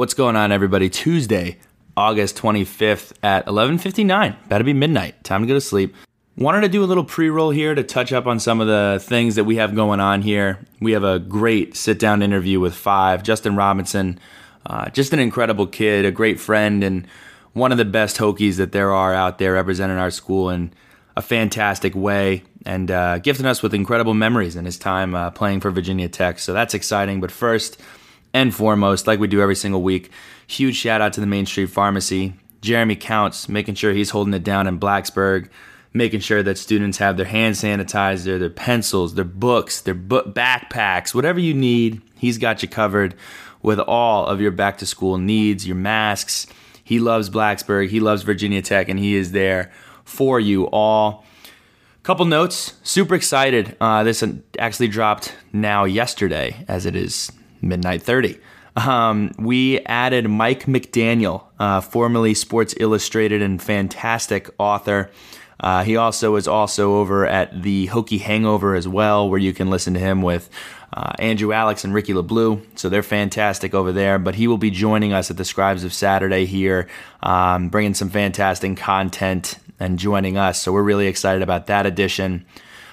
What's going on, everybody? Tuesday, August 25th at 11:59. About to be midnight. Time to go to sleep. Wanted to do a little pre-roll here to touch up on some of the things that we have going on here. We have a great sit-down interview with Five, Justin Robinson, uh, just an incredible kid, a great friend, and one of the best Hokies that there are out there representing our school in a fantastic way and uh, gifting us with incredible memories in his time uh, playing for Virginia Tech. So that's exciting. But first and foremost, like we do every single week, huge shout out to the Main Street Pharmacy. Jeremy Counts, making sure he's holding it down in Blacksburg, making sure that students have their hand sanitizer, their pencils, their books, their book backpacks, whatever you need, he's got you covered with all of your back to school needs, your masks. He loves Blacksburg, he loves Virginia Tech, and he is there for you all. Couple notes. Super excited. Uh, this actually dropped now yesterday, as it is midnight 30. Um, we added Mike McDaniel, uh, formerly Sports Illustrated and fantastic author. Uh, he also is also over at the Hokie Hangover as well, where you can listen to him with uh, Andrew Alex and Ricky LaBlue. So they're fantastic over there. But he will be joining us at the Scribes of Saturday here, um, bringing some fantastic content and joining us. So we're really excited about that edition.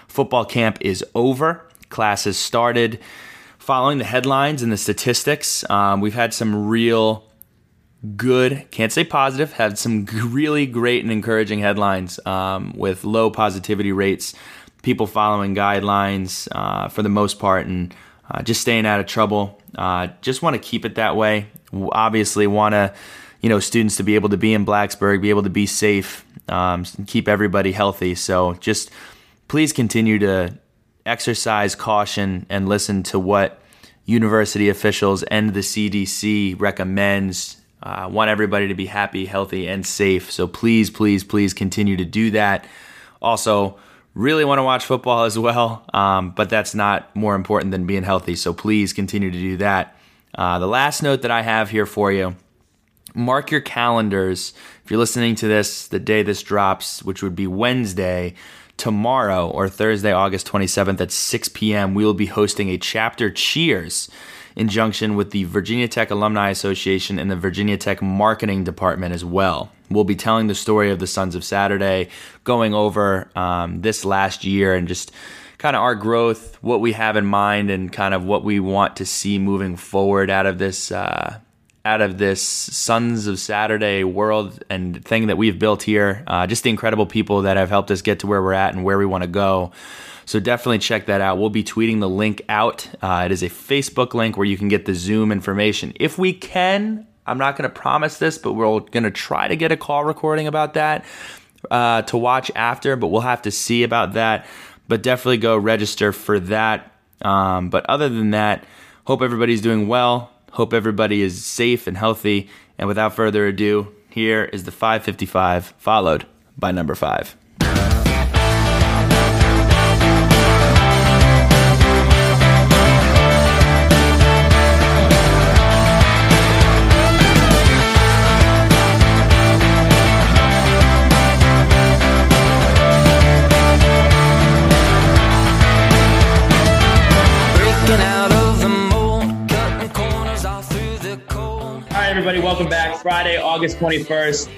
Football camp is over. Classes started following the headlines and the statistics, um, we've had some real good, can't say positive, had some really great and encouraging headlines um, with low positivity rates, people following guidelines uh, for the most part, and uh, just staying out of trouble. Uh, just want to keep it that way. Obviously, want to you know students to be able to be in Blacksburg, be able to be safe, um, keep everybody healthy. So just please continue to exercise caution and listen to what university officials and the CDC recommends. Uh, want everybody to be happy, healthy, and safe. So please, please, please continue to do that. Also, really want to watch football as well, um, but that's not more important than being healthy. So please continue to do that. Uh, the last note that I have here for you mark your calendars. If you're listening to this the day this drops, which would be Wednesday, tomorrow or Thursday, August 27th at 6 p.m., we will be hosting a chapter cheers in junction with the Virginia Tech Alumni Association and the Virginia Tech Marketing Department as well. We'll be telling the story of the Sons of Saturday, going over um, this last year and just kind of our growth, what we have in mind, and kind of what we want to see moving forward out of this uh, out of this Sons of Saturday world and thing that we've built here. Uh, just the incredible people that have helped us get to where we're at and where we want to go. So definitely check that out. We'll be tweeting the link out. Uh, it is a Facebook link where you can get the Zoom information. If we can, I'm not going to promise this, but we're going to try to get a call recording about that uh, to watch after, but we'll have to see about that. But definitely go register for that. Um, but other than that, hope everybody's doing well. Hope everybody is safe and healthy. And without further ado, here is the 555 followed by number five. Welcome back. Friday, August 21st.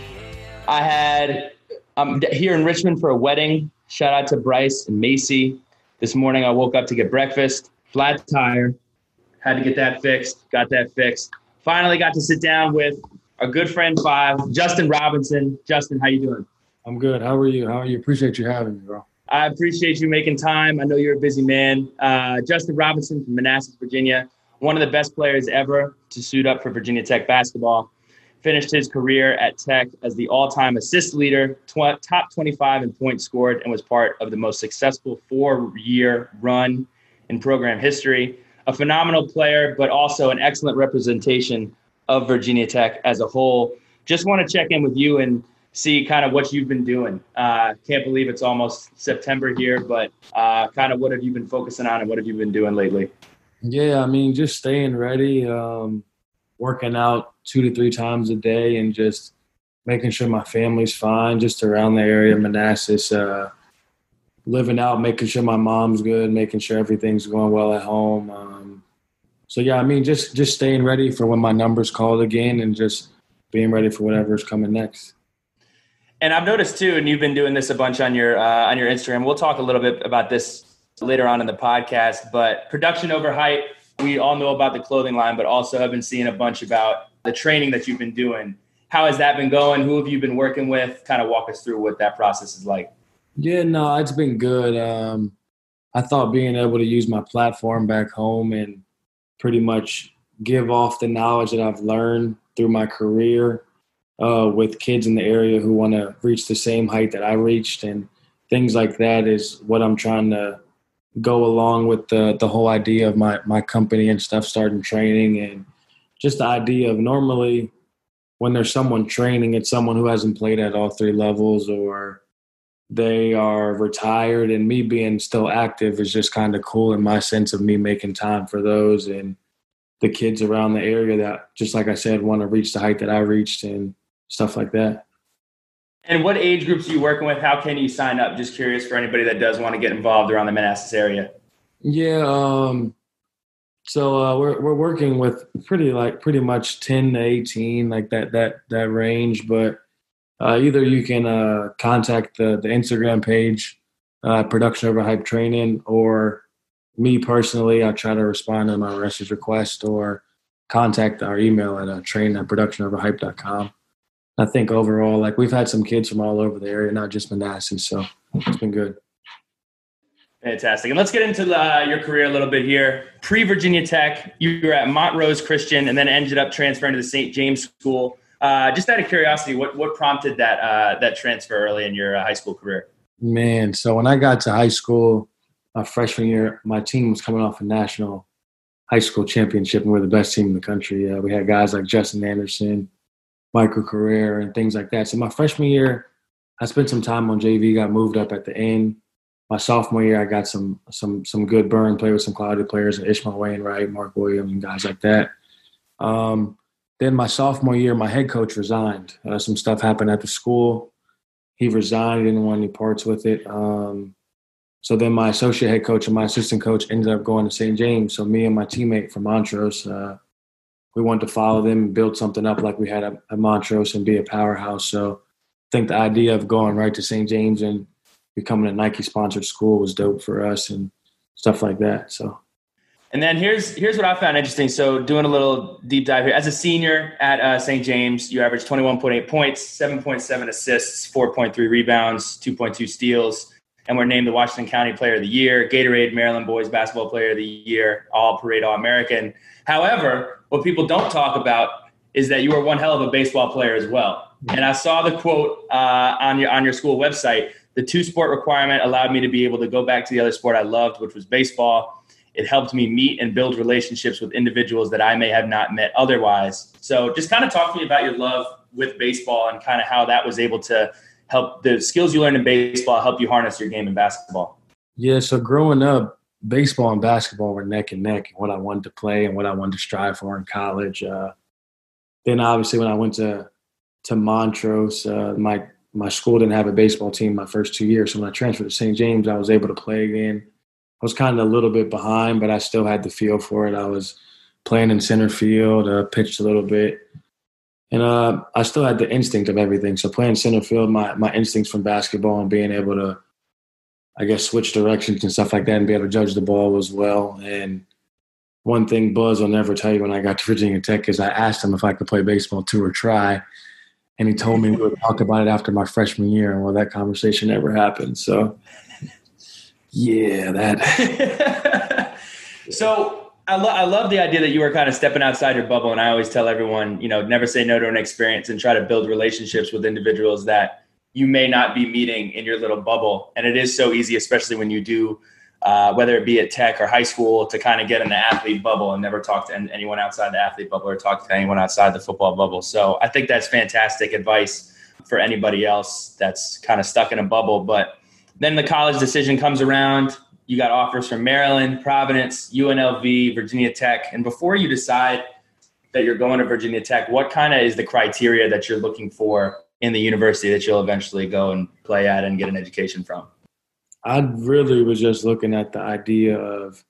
I had, I'm here in Richmond for a wedding. Shout out to Bryce and Macy. This morning, I woke up to get breakfast, flat tire, had to get that fixed, got that fixed. Finally got to sit down with our good friend Five, Justin Robinson. Justin, how you doing? I'm good. How are you? How are you? Appreciate you having me, bro. I appreciate you making time. I know you're a busy man. Uh, Justin Robinson from Manassas, Virginia one of the best players ever to suit up for Virginia Tech basketball. Finished his career at Tech as the all time assist leader, tw- top 25 in points scored, and was part of the most successful four year run in program history. A phenomenal player, but also an excellent representation of Virginia Tech as a whole. Just want to check in with you and see kind of what you've been doing. Uh, can't believe it's almost September here, but uh, kind of what have you been focusing on and what have you been doing lately? Yeah, I mean, just staying ready, um, working out two to three times a day, and just making sure my family's fine, just around the area, Manassas. Uh, living out, making sure my mom's good, making sure everything's going well at home. Um, so yeah, I mean, just just staying ready for when my number's called again, and just being ready for whatever's coming next. And I've noticed too, and you've been doing this a bunch on your uh, on your Instagram. We'll talk a little bit about this later on in the podcast. But Production Over Hype, we all know about the clothing line, but also have been seeing a bunch about the training that you've been doing. How has that been going? Who have you been working with? Kind of walk us through what that process is like. Yeah, no, it's been good. Um, I thought being able to use my platform back home and pretty much give off the knowledge that I've learned through my career uh, with kids in the area who want to reach the same height that I reached and things like that is what I'm trying to go along with the the whole idea of my my company and stuff starting training and just the idea of normally when there's someone training it's someone who hasn't played at all three levels or they are retired and me being still active is just kind of cool in my sense of me making time for those and the kids around the area that just like I said want to reach the height that I reached and stuff like that. And what age groups are you working with? How can you sign up? Just curious for anybody that does want to get involved around the Manassas area. Yeah, um, so uh, we're we're working with pretty like pretty much ten to eighteen, like that that that range. But uh, either you can uh, contact the the Instagram page, uh, Production Over Hype Training, or me personally, I try to respond to my message request or contact our email at uh, train at productionoverhype.com. I think overall, like we've had some kids from all over the area, not just Manassas, so it's been good. Fantastic. And let's get into uh, your career a little bit here. Pre Virginia Tech, you were at Montrose Christian and then ended up transferring to the St. James School. Uh, just out of curiosity, what, what prompted that, uh, that transfer early in your uh, high school career? Man, so when I got to high school, my freshman year, my team was coming off a national high school championship, and we're the best team in the country. Uh, we had guys like Justin Anderson, Michael Carrera and things like that. So my freshman year, I spent some time on JV, got moved up at the end. My sophomore year, I got some some some good burn, played with some quality players, Ishmail Wainright, Mark Williams, and guys like that. Um, then my sophomore year, my head coach resigned. Uh, some stuff happened at the school. He resigned. Didn't want any parts with it. Um, so then my associate head coach and my assistant coach ended up going to St. James. So me and my teammate from Montrose, uh, we wanted to follow them and build something up like we had at, Montrose and be a powerhouse. So I think the idea of going right to St. James and becoming a Nike sponsored school was dope for us and stuff like that. So. And then here's here's what I found interesting. So doing a little deep dive here. As a senior at uh, St. James, you averaged 21.8 points, 7.7 assists, 4.3 rebounds, 2.2 steals, and were named the Washington County Player of the Year, Gatorade Maryland Boys Basketball Player of the Year, All Parade All American. However, what people don't talk about is that you are one hell of a baseball player as well. And I saw the quote uh, on your on your school website. The two sport requirement allowed me to be able to go back to the other sport I loved, which was baseball. It helped me meet and build relationships with individuals that I may have not met otherwise. So, just kind of talk to me about your love with baseball and kind of how that was able to help the skills you learned in baseball help you harness your game in basketball. Yeah. So, growing up, baseball and basketball were neck and neck, and what I wanted to play and what I wanted to strive for in college. Uh, then obviously when I went to to Montrose, uh, my my school didn't have a baseball team my first two years. So when I transferred to St. James, I was able to play again. I was kind of a little bit behind, but I still had the feel for it. I was playing in center field, uh, pitched a little bit, and uh, I still had the instinct of everything. So playing center field, my my instincts from basketball and being able to I guess, switch directions and stuff like that and be able to judge the ball as well. And one thing Buzz will never tell you when I got to Virginia Tech is I asked him if I could play baseball too or try. And he told me we would talk about it after my freshman year. And well, that conversation never happened. So, yeah, that. so I, lo- I love the idea that you were kind of stepping outside your bubble. And I always tell everyone, you know, never say no to an experience and try to build relationships with individuals that you may not be meeting in your little bubble. And it is so easy, especially when you do, uh, whether it be at tech or high school, to kind of get in the athlete bubble and never talk to anyone outside the athlete bubble or talk to anyone outside the football bubble. So I think that's fantastic advice for anybody else that's kind of stuck in a bubble. But then the college decision comes around. You got offers from Maryland, Providence, UNLV, Virginia Tech. And before you decide that you're going to Virginia Tech, what kind of is the criteria that you're looking for in the university that you'll eventually go and play at and get an education from? I really was just looking at the idea of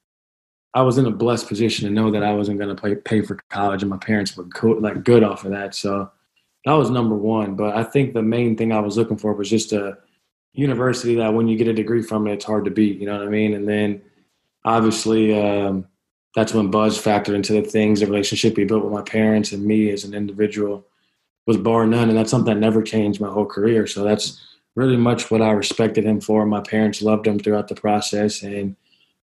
I was in a blessed position to know that I wasn't going to pay for college, and my parents were co- like good off of that. So that was number one. But I think the main thing I was looking for was just a university that when you get a degree from it, it's hard to beat. You know what I mean? And then obviously um, that's when Buzz factored into the things, the relationship he built with my parents and me as an individual was bar none, and that's something that never changed my whole career. So that's really much what I respected him for. My parents loved him throughout the process, and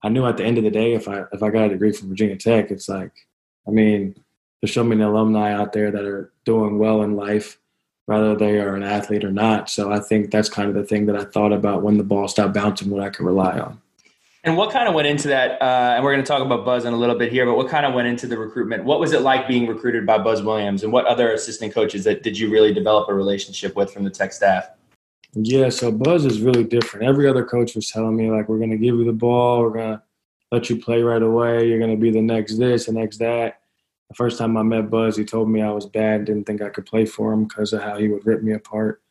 I knew at the end of the day, if I if I got a degree from Virginia Tech, it's like, I mean, there's so many alumni out there that are doing well in life, whether they are an athlete or not. So I think that's kind of the thing that I thought about when the ball stopped bouncing, what I could rely on. And what kind of went into that? Uh, and we're going to talk about Buzz in a little bit here, but what kind of went into the recruitment? What was it like being recruited by Buzz Williams, and what other assistant coaches that did you really develop a relationship with from the Tech staff? Yeah, so Buzz is really different. Every other coach was telling me like, we're going to give you the ball, we're going to let you play right away, you're going to be the next this, the next that. The first time I met Buzz, he told me I was bad, didn't think I could play for him because of how he would rip me apart.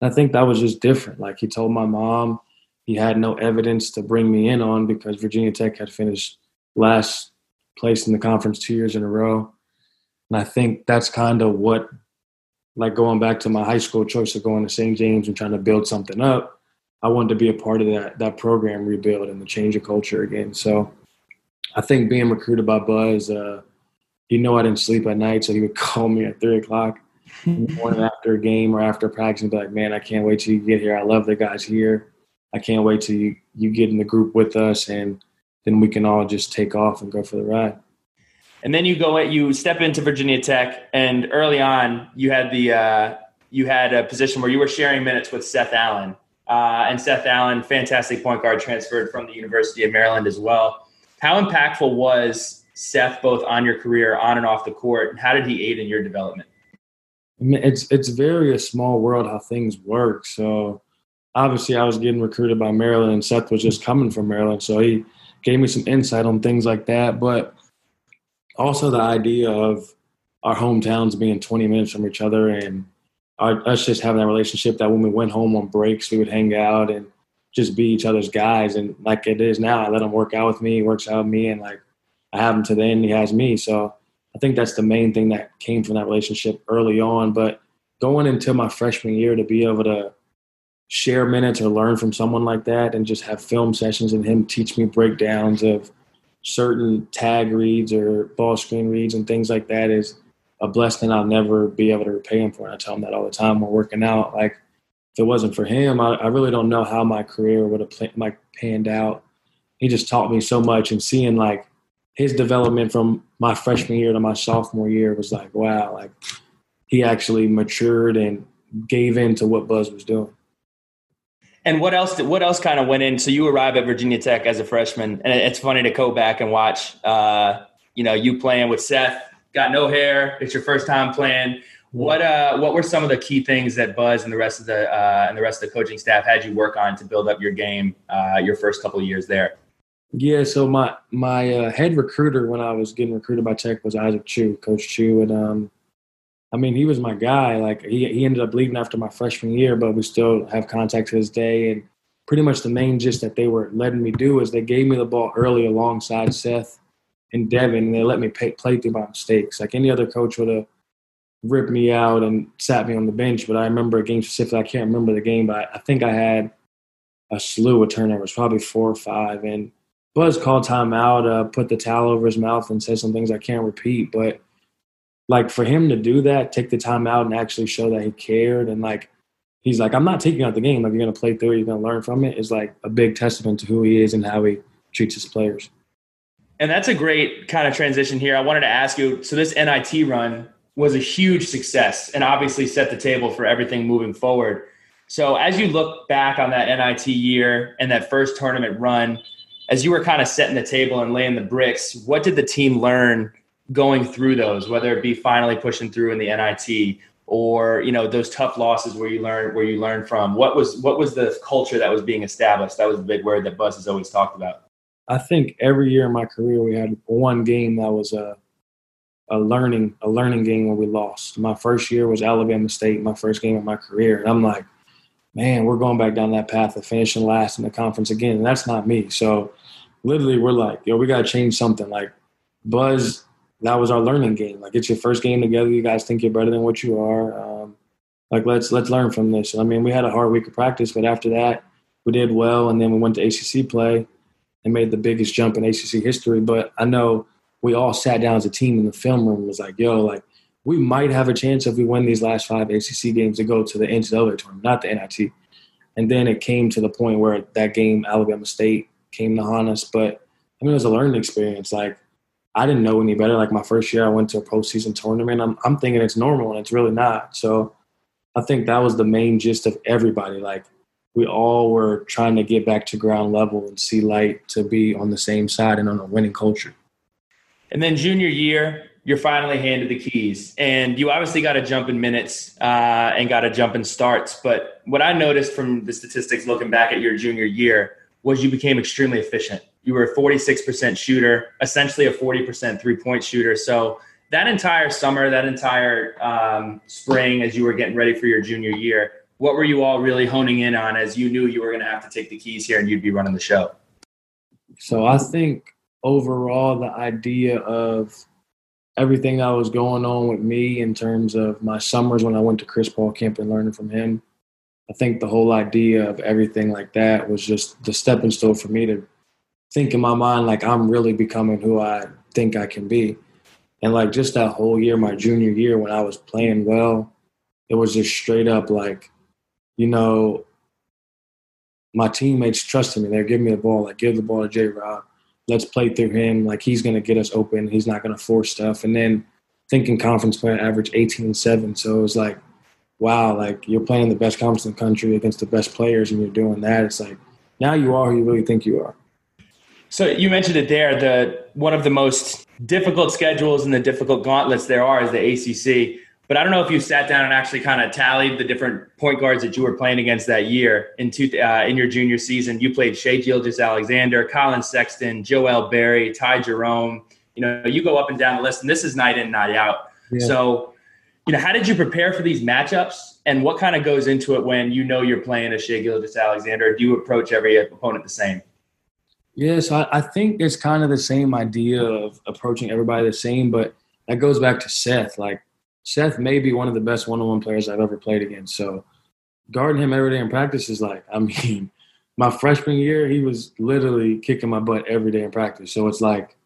I think that was just different. Like he told my mom he had no evidence to bring me in on because Virginia Tech had finished last place in the conference two years in a row. And I think that's kind of what like going back to my high school choice of going to St. James and trying to build something up, I wanted to be a part of that that program rebuild and the change of culture again. So I think being recruited by Buzz, uh, he knew I didn't sleep at night, so he would call me at three o'clock in the morning after a game or after practice and be like, "Man, I can't wait till you get here. I love the guys here. I can't wait till you, you get in the group with us, and then we can all just take off and go for the ride." and then you go you step into Virginia Tech, and early on you had the uh, you had a position where you were sharing minutes with Seth Allen, uh, and Seth Allen, fantastic point guard, transferred from the University of Maryland as well. How impactful was Seth both on your career, on and off the court, and how did he aid in your development? I mean, it's it's very a small world how things work. So obviously, I was getting recruited by Maryland, and Seth was just coming from Maryland, so he gave me some insight on things like that. But also the idea of our hometowns being 20 minutes from each other and our, us just having that relationship that when we went home on breaks, we would hang out and just be each other's guys. And like it is now, I let him work out with me, he works out with me, and like I have him to the end, he has me. So I think that's the main thing that came from that relationship early on. But going into my freshman year to be able to share minutes or learn from someone like that and just have film sessions and him teach me breakdowns of – certain tag reads or ball screen reads and things like that is a blessing I'll never be able to repay him for. And I tell him that all the time when working out. Like, if it wasn't for him, I, I really don't know how my career would have play, like panned out. He just taught me so much, and seeing like his development from my freshman year to my sophomore year was like, wow, like he actually matured and gave in to what Buzz was doing. And what else? What else kind of went in? So you arrive at Virginia Tech as a freshman, and it's funny to go back and watch. Uh, you know, you playing with Seth, got no hair. It's your first time playing. What uh, what were some of the key things that Buzz and the rest of the uh, and the rest of the coaching staff had you work on to build up your game uh, your first couple of years there? Yeah, so my my uh, head recruiter when I was getting recruited by Tech was Isaac Chew, Coach Chew, and um, I mean, he was my guy. Like he he ended up leaving after my freshman year, but we still have contact to this day. And pretty much the main gist that they were letting me do is they gave me the ball early alongside Seth and Devin, and they let me pay, play through my mistakes. Like any other coach would have ripped me out and sat me on the bench. But I remember a game specifically. I can't remember the game, but I think I had a slew of turnovers, probably four or five. And Buzz called timeout, uh, put the towel over his mouth, and said some things I can't repeat, but like for him to do that, take the time out and actually show that he cared and like he's like, I'm not taking out the game. Like you're gonna play through it, you're gonna learn from it is like a big testament to who he is and how he treats his players. And that's a great kind of transition here. I wanted to ask you, so this NIT run was a huge success and obviously set the table for everything moving forward. So as you look back on that NIT year and that first tournament run, as you were kind of setting the table and laying the bricks, what did the team learn going through those, whether it be finally pushing through in the NIT or you know those tough losses where you learn where you learn from. What was what was the culture that was being established? That was the big word that Buzz has always talked about. I think every year in my career we had one game that was a a learning a learning game where we lost. My first year was Alabama State, my first game of my career, and I'm like, man, we're going back down that path of finishing last in the conference again, and that's not me. So literally we're like, yo, we gotta change something. Like Buzz, that was our learning game. Like it's your first game together. You guys think you're better than what you are. Um, like let's let's learn from this. I mean, we had a hard week of practice, but after that, we did well, and then we went to ACC play and made the biggest jump in ACC history. But I know we all sat down as a team in the film room and was like, yo, like we might have a chance if we win these last five ACC games to go to the NCAA tournament, not the NIT. And then it came to the point where that game, Alabama State, came to haunt us. But I mean, it was a learning experience. Like I didn't know any better. Like my first year, I went to a postseason tournament. I'm, I'm thinking it's normal, and it's really not. So I think that was the main gist of everybody. Like we all were trying to get back to ground level and see light to be on the same side and on a winning culture. And then junior year, you're finally handed the keys, and you obviously got a jump in minutes uh, and got a jump in starts. But what I noticed from the statistics looking back at your junior year was you became extremely efficient. You were a 46% shooter, essentially a 40% three point shooter. So that entire summer, that entire um, spring, as you were getting ready for your junior year, what were you all really honing in on as you knew you were going to have to take the keys here and you'd be running the show? So I think overall, the idea of everything that was going on with me in terms of my summers when I went to Chris Paul camp and learning from him, I think the whole idea of everything like that was just the stepping stone for me to think in my mind like I'm really becoming who I think I can be. And like just that whole year, my junior year, when I was playing well, it was just straight up like you know, my teammates trusted me. They're giving me the ball, like give the ball to J Rob. Let's play through him. Like he's gonna get us open. He's not gonna force stuff. And then thinking conference play average 18 and 7. So it was like, wow, like you're playing the best conference in the country against the best players and you're doing that. It's like now you are who you really think you are. So you mentioned it there. The one of the most difficult schedules and the difficult gauntlets there are is the ACC. But I don't know if you sat down and actually kind of tallied the different point guards that you were playing against that year in two, uh, in your junior season. You played Shai Gilgeous-Alexander, Collin Sexton, Joel Berry, Ty Jerome. You know, you go up and down the list, and this is night in, night out. Yeah. So, you know, how did you prepare for these matchups, and what kind of goes into it when you know you're playing a Shai Gilgeous-Alexander? Do you approach every opponent the same? Yes, I, I think it's kind of the same idea of approaching everybody the same, but that goes back to Seth. Like Seth may be one of the best one-on-one players I've ever played against. So guarding him every day in practice is like, I mean, my freshman year, he was literally kicking my butt every day in practice. So it's like,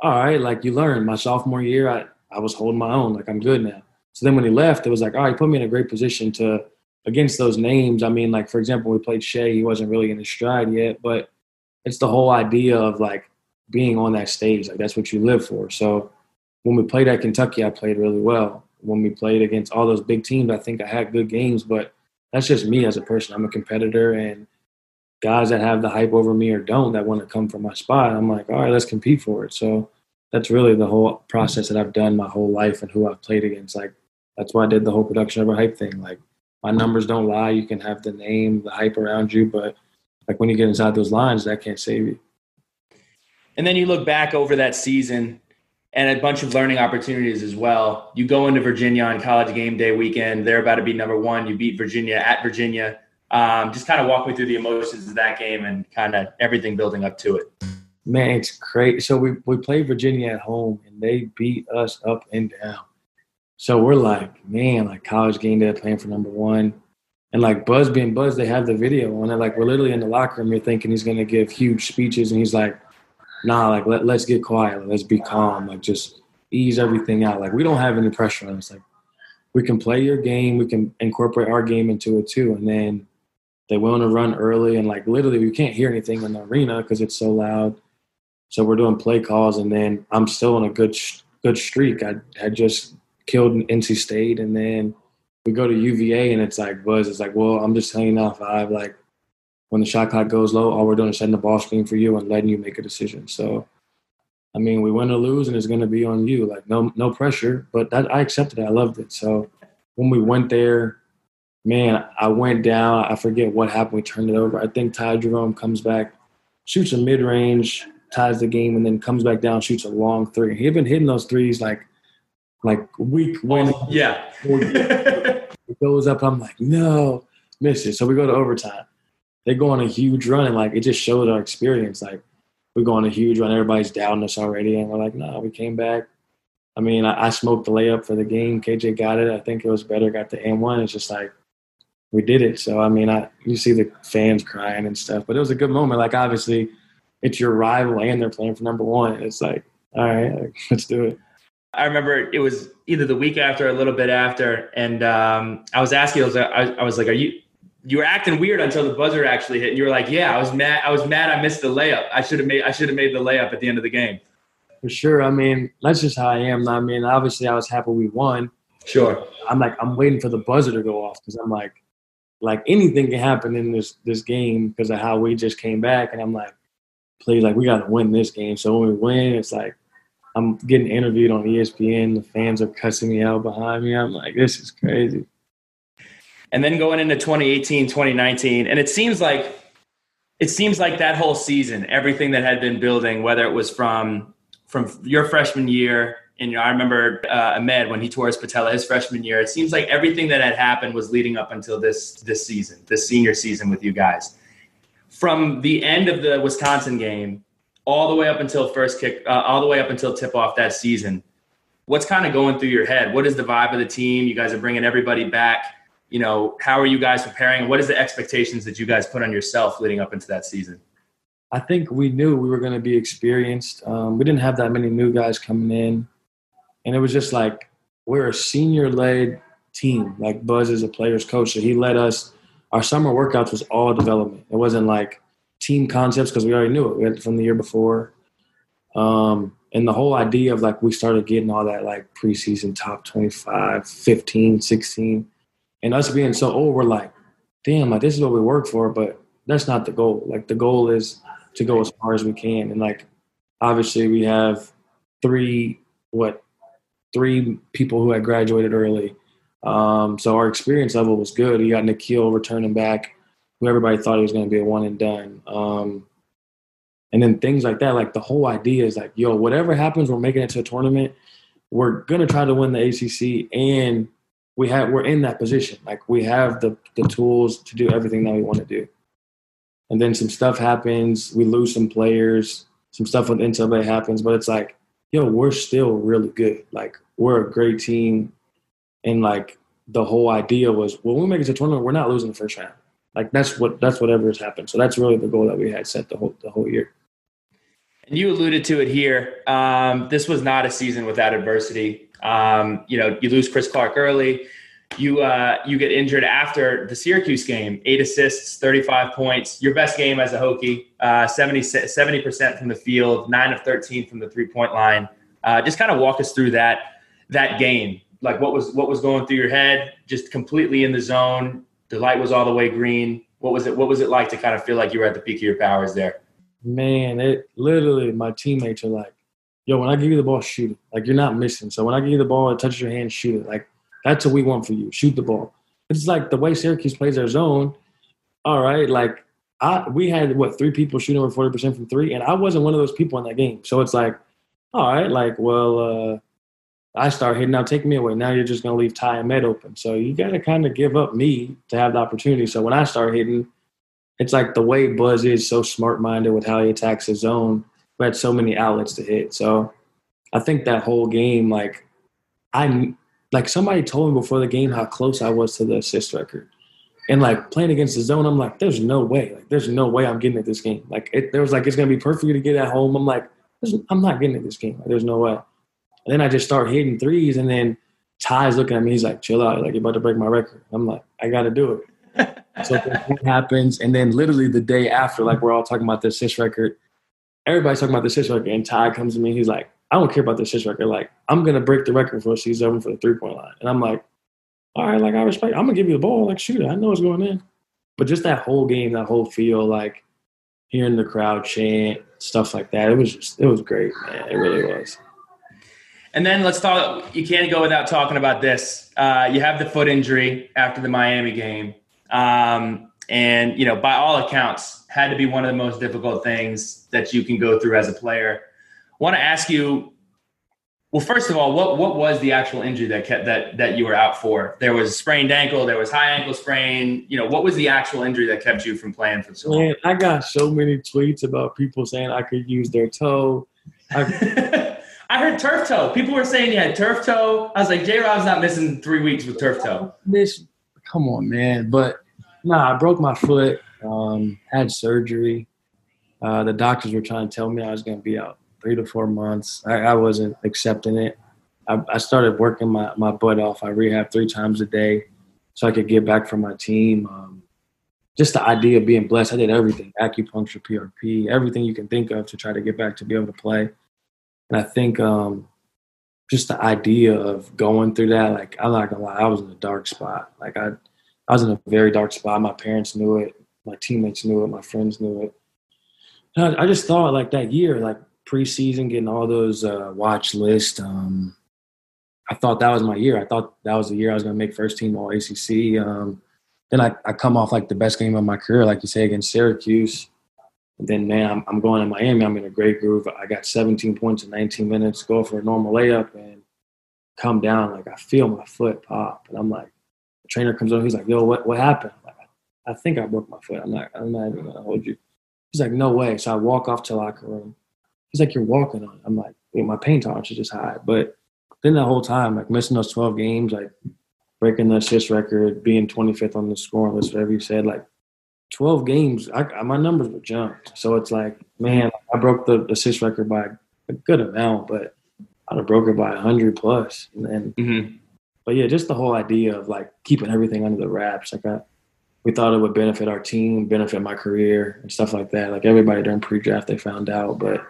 all right, like you learn. My sophomore year, I, I was holding my own, like I'm good now. So then when he left, it was like, all right, put me in a great position to against those names. I mean, like for example, we played Shai, he wasn't really in his stride yet, but it's the whole idea of like being on that stage. Like that's what you live for. So when we played at Kentucky, I played really well. When we played against all those big teams, I think I had good games, but that's just me as a person. I'm a competitor, and guys that have the hype over me or don't that want to come for my spot, I'm like, all right, let's compete for it. So that's really the whole process that I've done my whole life and who I've played against. Like that's why I did the whole production of a hype thing. Like my numbers don't lie. You can have the name, the hype around you, but like when you get inside those lines, that can't save you. And then you look back over that season and a bunch of learning opportunities as well. You go into Virginia on college game day weekend. They're about to be number one. You beat Virginia at Virginia. Um, just kind of walk me through the emotions of that game and kind of everything building up to it. Man, it's great. So we, we played Virginia at home and they beat us up and down. So we're like, man, like college game day playing for number one. And like Buzz being Buzz, they have the video on it. Like we're literally in the locker room. You're thinking he's going to give huge speeches, and he's like, "Nah, like let let's get quiet. let's be calm. Like just ease everything out. Like we don't have any pressure on us. Like we can play your game. We can incorporate our game into it too. And then they want to run early, and like literally we can't hear anything in the arena because it's so loud. So we're doing play calls, and then I'm still on a good good streak. I had just killed NC State, and then we go to UVA and it's like Buzz. It's like, well, I'm just telling you now, five. Like when the shot clock goes low, all we're doing is setting the ball screen for you and letting you make a decision. So, I mean, we win or lose, and it's going to be on you. Like no, no pressure. But that I accepted it. I loved it. So when we went there, man, I went down. I forget what happened. We turned it over. I think Ty Jerome comes back, shoots a mid range, ties the game, and then comes back down, shoots a long three. He had been hitting those threes like like week when yeah. it goes up. I'm like, no, miss it. So we go to overtime. They go on a huge run, and like it just showed our experience. Like we go on a huge run. Everybody's down us already, and we're like, no, nah, we came back. I mean, I, I, smoked the layup for the game. KJ got it. I think it was better. Got the M one. It's just like we did it. So I mean, I you see the fans crying and stuff, but it was a good moment. Like obviously, it's your rival and they're playing for number one. It's like, all right, let's do it. I remember it was either the week after or a little bit after, and um, I was asking, I was, I, I was like, "Are you you were acting weird until the buzzer actually hit. And you were like, "Yeah, I was mad. I was mad. I missed the layup. I should have made. I should have made the layup at the end of the game." For sure. I mean, that's just how I am. I mean, obviously, I was happy we won. Sure. I'm like, I'm waiting for the buzzer to go off because I'm like, like anything can happen in this this game because of how we just came back, and I'm like, please, like we got to win this game. So when we win, it's like I'm getting interviewed on ESPN. The fans are cussing me out behind me. I'm like, this is crazy and then going into 2018 2019 and it seems like it seems like that whole season everything that had been building whether it was from from your freshman year and you know, I remember uh, Ahmed when he tore his patella his freshman year. It seems like everything that had happened was leading up until this this season, this senior season with you guys. From the end of the Wisconsin game, all the way up until first kick, uh, all the way up until tip off that season. What's kind of going through your head? What is the vibe of the team? You guys are bringing everybody back you know, how are you guys preparing? What is the expectations that you guys put on yourself leading up into that season? I think we knew we were going to be experienced. Um, we didn't have that many new guys coming in, and it was just like we're a senior-led team. Like Buzz is a player's coach, so he led us. Our summer workouts was all development. It wasn't like team concepts because we already knew it. From the year before. Um, and the whole idea of like we started getting all that like preseason top 25 15 16 and us being so old, we're like, damn, like this is what we work for, but that's not the goal. Like the goal is to go as far as we can. And like obviously we have three what three people who had graduated early. Um, so our experience level was good. We got Nikhil returning back, who everybody thought he was going to be a one and done. Um, and then things like that, like the whole idea is like, yo, whatever happens, we're making it to a tournament. We're gonna try to win the ACC and we have we're in that position. Like we have the the tools to do everything that we want to do. And then some stuff happens, we lose some players, some stuff with NCAA happens, but it's like, yo, we're still really good. Like we're a great team. And like the whole idea was, well, when we make it to a tournament, we're not losing the first round. Like that's what that's whatever has happened. So that's really the goal that we had set the whole the whole year. And you alluded to it here. Um, this was not a season without adversity. Um, you know, you lose Chris Clark early. You uh, you get injured after the Syracuse game. Eight assists, 35 points. Your best game as a Hokie, uh, 70 percent from the field, nine of 13 from the three point line. Uh, just kind of walk us through that that game. Like what was what was going through your head? Just completely in the zone. The light was all the way green. What was it? What was it like to kind of feel like you were at the peak of your powers there? Man, it literally my teammates are like, yo, when I give you the ball, shoot it. Like you're not missing. So when I give you the ball, it touches your hand, shoot it. Like that's what we want for you. Shoot the ball. It's like the way Syracuse plays their zone. All right, like I we had what three people shooting over forty percent from three, and I wasn't one of those people in that game. So it's like, all right, like well, uh, I start hitting. Now take me away. Now you're just gonna leave Ty and Med open. So you got to kind of give up me to have the opportunity. So when I start hitting, it's like the way Buzz is so smart minded with how he attacks his zone we had so many outlets to hit. So I think that whole game, like I like somebody told me before the game how close I was to the assist record. And like playing against the zone, I'm like, there's no way. Like, there's no way I'm getting at this game. Like, it, there was like, it's gonna be perfect to get at home. I'm like, I'm not getting at this game. Like, there's no way. And then I just start hitting threes, and then Ty's looking at me. He's like, chill out. Like, you're about to break my record. I'm like, I got to do it. so that happens, and then literally the day after, like we're all talking about the assist record, everybody's talking about the assist record, and Ty comes to me. He's like, I don't care about the assist record. Like, I'm gonna break the record for a season over for the three point line. And I'm like, all right, like I respect. I'm gonna give you the ball. Like, shoot it. I know it's going in. But just that whole game, that whole feel, like hearing the crowd chant, stuff like that. It was just, it was great, man. It really was. And then let's talk. You can't go without talking about this. Uh, you have the foot injury after the Miami game. Um, and you know by all accounts had to be one of the most difficult things that you can go through as a player I want to ask you Well, first of all, what what was the actual injury that kept that that you were out for? There was sprained ankle, there was high ankle sprain. You know, what was the actual injury that kept you from playing for so long? Man, I got so many tweets about people saying I could use their toe. I, I heard turf toe. People were saying you had turf toe. I was like, J. Rob's not missing three weeks with turf toe. This, come on, man. But nah, I broke my foot. Um, had surgery. Uh, the doctors were trying to tell me I was going to be out three to four months. I, I wasn't accepting it. I, I, started working my, my butt off. I rehab three times a day so I could get back for my team. Um, just the idea of being blessed. I did everything acupuncture, PRP, everything you can think of to try to get back to be able to play. And I think um, just the idea of going through that, like, I'm not gonna lie, I was in a dark spot. Like, I, I was in a very dark spot. My parents knew it, my teammates knew it, my friends knew it. I, I just thought, like, that year, like, preseason, getting all those uh, watch lists. Um, I thought that was my year. I thought that was the year I was to make first team All ACC. Um, then I, I come off like the best game of my career, like you say, against Syracuse. Then, man, I'm, I'm going to Miami. I'm in a great groove. I got 17 points in 19 minutes, go for a normal layup, and come down. Like I feel my foot pop, and I'm like, the trainer comes over. He's like, "Yo, what what happened?" I'm like, I think I broke my foot. I'm not. I'm not even gonna hold you. He's like, "No way." So I walk off to locker room he's like, you're walking on it. I'm like, my pain tolerance is just high. But then the whole time, like missing those 12 games, like breaking the assist record, being 25th on the scoring list, whatever you said, like 12 games, I, my numbers were jumped. So it's like, man, I broke the assist record by a good amount, but I'd have broke it by 100 plus. And then, mm-hmm. but yeah, just the whole idea of like keeping everything under the wraps. Like I, we thought it would benefit our team, benefit my career, and stuff like that. Like everybody during pre-draft, they found out, but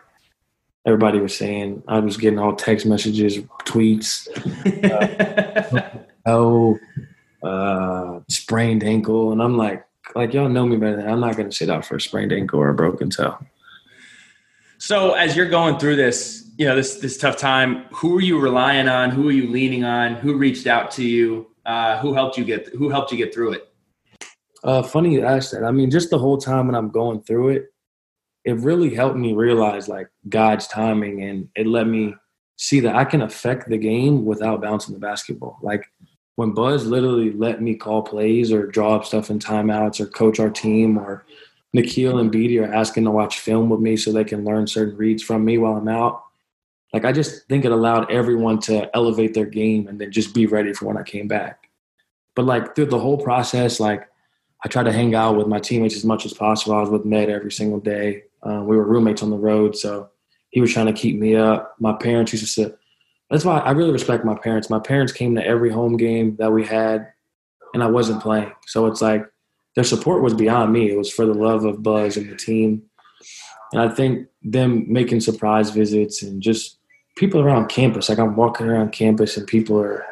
everybody was saying I was getting all text messages, tweets. Uh, oh, uh, sprained ankle, and I'm like, like y'all know me better than I'm not going to sit out for a sprained ankle or a broken toe. So as you're going through this, you know this this tough time, who are you relying on? Who are you leaning on? Who reached out to you? Uh, who helped you get Who helped you get through it? Uh, funny you asked that. I mean, just the whole time when I'm going through it, it really helped me realize like God's timing and it let me see that I can affect the game without bouncing the basketball. Like when Buzz literally let me call plays or draw up stuff in timeouts or coach our team or Nickeil and Bede are asking to watch film with me so they can learn certain reads from me while I'm out. Like I just think it allowed everyone to elevate their game and then just be ready for when I came back. But like through the whole process, like I tried to hang out with my teammates as much as possible. I was with Med every single day. Uh, we were roommates on the road, so he was trying to keep me up. My parents used to. That's why I really respect my parents. My parents came to every home game that we had, and I wasn't playing. So it's like their support was beyond me. It was for the love of Buzz and the team. And I think them making surprise visits and just people around campus, like I'm walking around campus and people are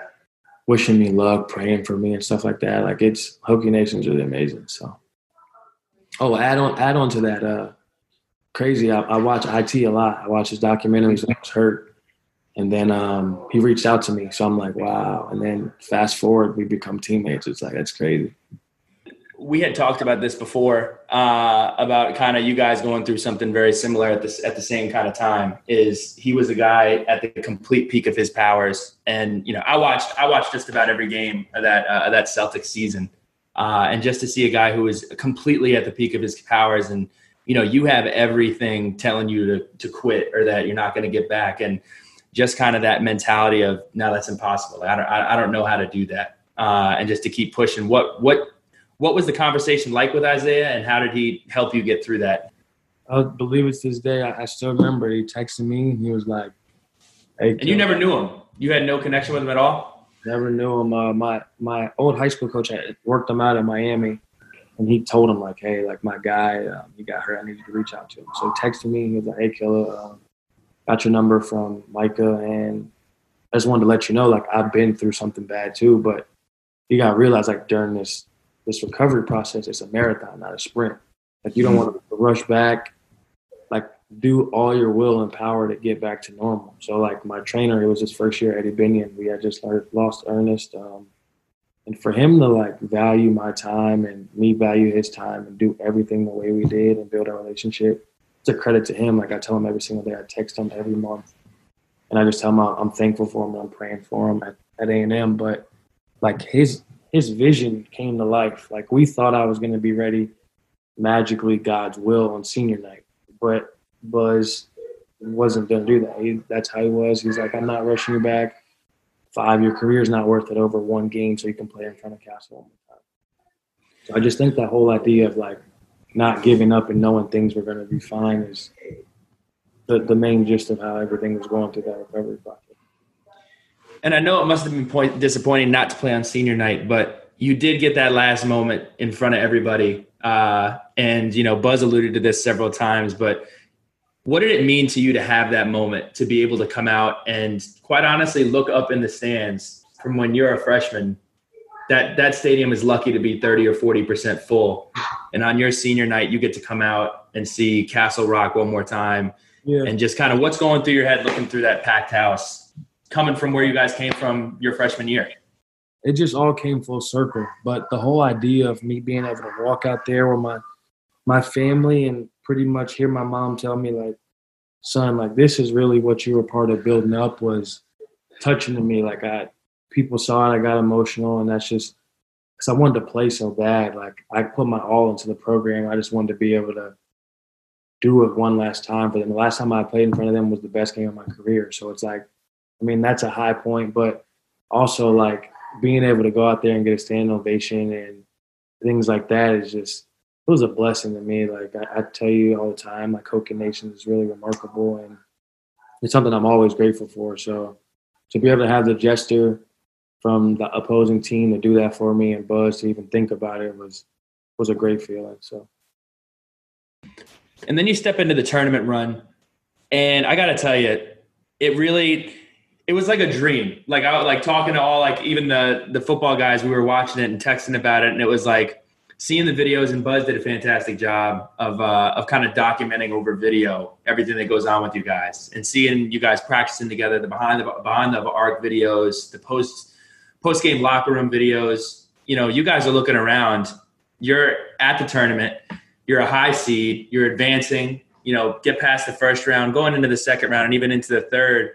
wishing me luck, praying for me and stuff like that. Like it's Hokie Nation's really amazing. So, oh, add on add on to that. Uh, crazy. I, I, watch IT a lot. I watch his documentaries when I was hurt. And then um, he reached out to me. So I'm like, wow. And then fast forward, we become teammates. It's like, that's crazy. We had talked about this before uh, about kind of you guys going through something very similar at this at the same kind of time. Is he was a guy at the complete peak of his powers, and you know I watched I watched just about every game of that uh, that Celtics season, uh, and just to see a guy who was completely at the peak of his powers and you know you have everything telling you to to quit or that you're not going to get back and just kind of that mentality of no that's impossible. I don't i, don't know how to do that. Uh, and just to keep pushing. What what what was the conversation like with isaiah and how did he help you get through that? I believe it's this day. I, I still remember he texted me. He was like hey and you never knew him? You had no connection with him at all? Never knew him. Uh, my my old high school coach I worked him out in miami and he told him like, hey, like my guy, um, he got hurt. I need you to reach out to him. So he texted me. He was like, hey, Killer, um, got your number from Micah, and I just wanted to let you know, like I've been through something bad too, but you gotta realize like during this this recovery process, it's a marathon, not a sprint. Like you don't mm-hmm. want to rush back. Like do all your will and power to get back to normal. So like my trainer, it was his first year, Eddie Binion. We had just lost Ernest. Um, and for him to like value my time and me value his time and do everything the way we did and build a relationship it's a credit to him like i tell him every single day i text him every month and I just tell him I'm thankful for him. and I'm praying for him at at A and M. But like his his vision came to life. Like we thought I was going to be ready magically, God's will on senior night, but Buzz wasn't going to do that. He, that's how he was. He's like, I'm not rushing you back. Five your career is not worth it over one game, so you can play in front of Cassell. So I just think that whole idea of like not giving up and knowing things were going to be fine is the, the main gist of how everything was going through that recovery process. And I know it must have been point, disappointing not to play on senior night, but you did get that last moment in front of everybody. Uh, and, you know, Buzz alluded to this several times, but what did it mean to you to have that moment to be able to come out and quite honestly look up in the stands from when you're a freshman that that stadium is lucky to be 30 or 40% full and on your senior night you get to come out and see Cassell rock one more time yeah. and just kind of what's going through your head looking through that packed house coming from where you guys came from your freshman year it just all came full circle but the whole idea of me being able to walk out there with my my family and pretty much hear my mom tell me like son like this is really what you were part of building up was touching to me like i people saw it i got emotional and that's just because i wanted to play so bad like i put my all into the program i just wanted to be able to do it one last time for them the last time i played in front of them was the best game of my career so it's like i mean that's a high point but also like being able to go out there and get a standing ovation and things like that is just it was a blessing to me. Like I, I tell you all the time, like Hokie Nation is really remarkable, and it's something I'm always grateful for. So to be able to have the gesture from the opposing team to do that for me and Buzz to even think about it was was a great feeling. So. And then you step into the tournament run, and I got to tell you, it really it was like a dream. Like I was like talking to all like even the the football guys. We were watching it and texting about it, and it was like seeing the videos and Buzz did a fantastic job of uh, of kind of documenting over video everything that goes on with you guys and seeing you guys practicing together, the behind the behind the arc videos, the post post game locker room videos. You know, you guys are looking around. You're at the tournament. You're a high seed. You're advancing. You know, get past the first round, going into the second round, and even into the third.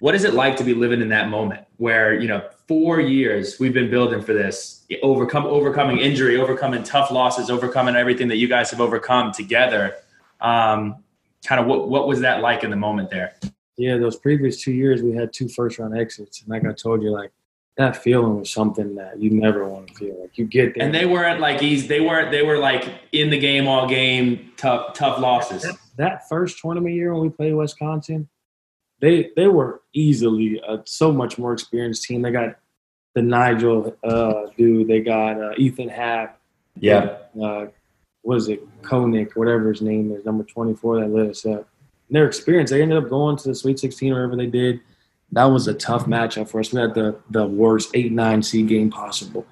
What is it like to be living in that moment where you know four years we've been building for this overcome overcoming injury overcoming tough losses overcoming everything that you guys have overcome together um, kind of what, what was that like in the moment there yeah those previous two years we had two first round exits and like i told you like that feeling was something that you never want to feel like you get there and they weren't like easy they weren't they were like in the game all game tough tough losses that, that first tournament year when we played wisconsin they they were easily a so much more experienced team. They got the Nigel uh, dude. They got uh, Ethan Happ. Yeah. Uh, what is it? Koenig, whatever his name is, number twenty four that lit us up. Their experience, they ended up going to the Sweet Sixteen, wherever they did. That was a tough matchup for us. We had the the worst eight nine seed game possible.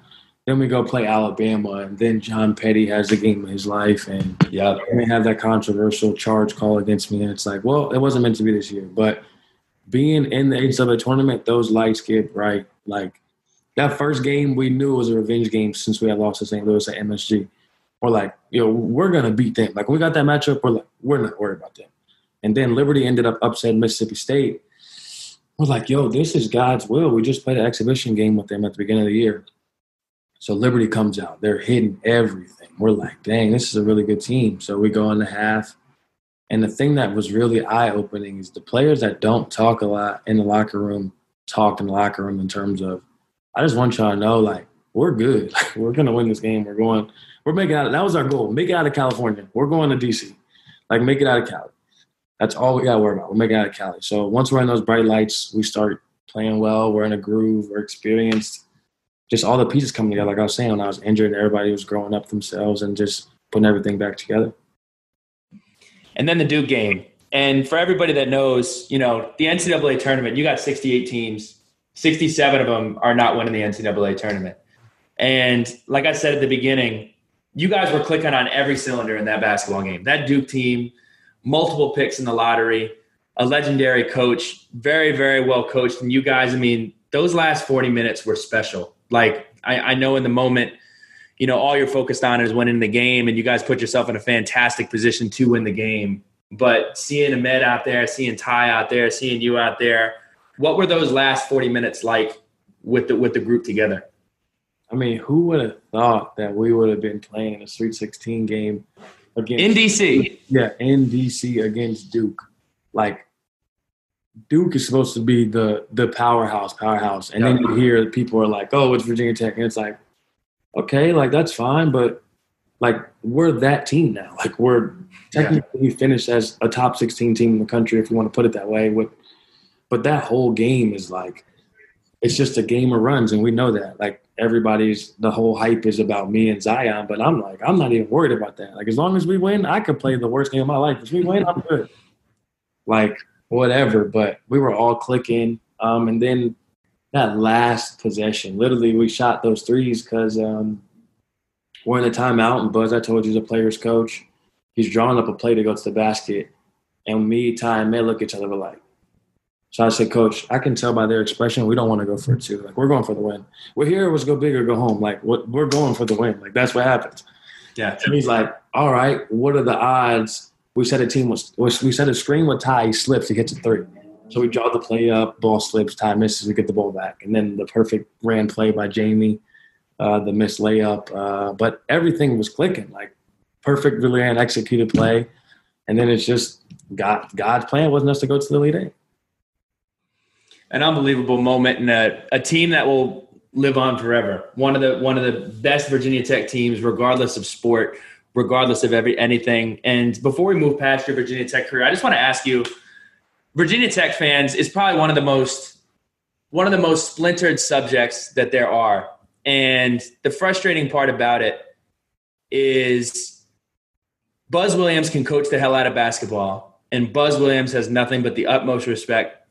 Then we go play Alabama, and then John Petty has the game of his life, and yeah, we have that controversial charge call against me, and it's like, well, it wasn't meant to be this year, but being in the NCAA tournament, those lights get bright. Like that first game, we knew it was a revenge game since we had lost to St. Louis at MSG. We're like, you know, we're gonna beat them. Like we got that matchup, we're like, we're not worried about them. And then Liberty ended up upsetting Mississippi State. We're like, yo, this is God's will. We just played an exhibition game with them at the beginning of the year. So Liberty comes out. They're hitting everything. We're like, dang, this is a really good team. So we go in the half and the thing that was really eye opening is the players that don't talk a lot in the locker room talk in the locker room in terms of, I just want y'all to know, like, we're good. we're going to win this game. We're going, we're making out. Of, that was our goal. Make it out of California. We're going to DC. Like, make it out of Cali. That's all we got to worry about. We're making out of Cali. So once we're in those bright lights, we start playing well. We're in a groove. We're experienced. Just all the pieces coming together. Like I was saying, when I was injured, everybody was growing up themselves and just putting everything back together and then the Duke game. And for everybody that knows, you know, the NCAA tournament, you got 68 teams, 67 of them are not winning the NCAA tournament. And like I said at the beginning, you guys were clicking on every cylinder in that basketball game. That Duke team, multiple picks in the lottery, a legendary coach, very, very well coached. And you guys, I mean, those last 40 minutes were special. Like, I, I know in the moment – you know all you're focused on is winning the game and you guys put yourself in a fantastic position to win the game but seeing Ahmed out there, seeing Ty out there, seeing you out there, what were those last 40 minutes like with the with the group together? I mean, who would have thought that we would have been playing a Sweet 16 game against in DC? Yeah, in DC against Duke. Like Duke is supposed to be the the powerhouse, powerhouse, and then you hear people are like, "Oh, it's Virginia Tech," and it's like, okay, like that's fine, but like we're that team now. Like we're technically yeah. finished as a top 16 team in the country, if you want to put it that way. With, but that whole game is like, it's just a game of runs, and we know that. Like everybody's, the whole hype is about me and Zion, but I'm like, I'm not even worried about that. Like as long as we win, I could play the worst game of my life. If we win, I'm good. Like whatever. But we were all clicking, um, and then that last possession, literally, we shot those threes because. Um, we're in the timeout, and Buzz, I told you, is a player's coach. He's drawing up a play to go to the basket. And me, Ty, and May look at each other like, so I said, Coach, I can tell by their expression we don't want to go for too. Like we're going for the win. We're here was go big or go home. Like what we're going for the win. Like that's what happens. Yeah. And he's like, all right, what are the odds? We said a team was we said a screen with Ty, he slips, he hits a three. So we draw the play up, ball slips, Ty misses, we get the ball back. And then the perfect ran play by Jamie uh, the missed layup, uh, but everything was clicking. Like perfect, really executed play, and then it's just God. God's plan wasn't us to go to the Elite Eight. An unbelievable moment and a, a team that will live on forever. One of the one of the best Virginia Tech teams, regardless of sport, regardless of every anything. And before we move past your Virginia Tech career, I just want to ask you, Virginia Tech fans is probably one of the most one of the most splintered subjects that there are and the frustrating part about it is Buzz Williams can coach the hell out of basketball, and Buzz Williams has nothing but the utmost respect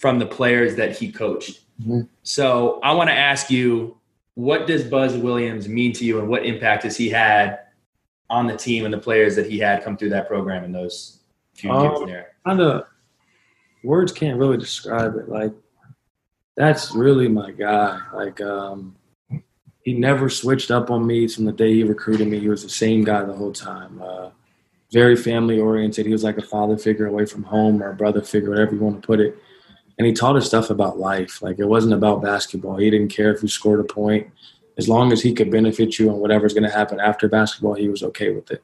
from the players that he coached. Mm-hmm. So I want to ask you, what does Buzz Williams mean to you, and what impact has he had on the team and the players that he had come through that program in those few um, years there? Kind of words can't really describe it. Like that's really my guy. Like um, he never switched up on me from the day he recruited me. He was the same guy the whole time. Uh, very family oriented. He was like a father figure away from home or a brother figure, whatever you want to put it. And he taught us stuff about life. Like it wasn't about basketball. He didn't care if you scored a point. As long as he could benefit you and whatever's going to happen after basketball, he was okay with it.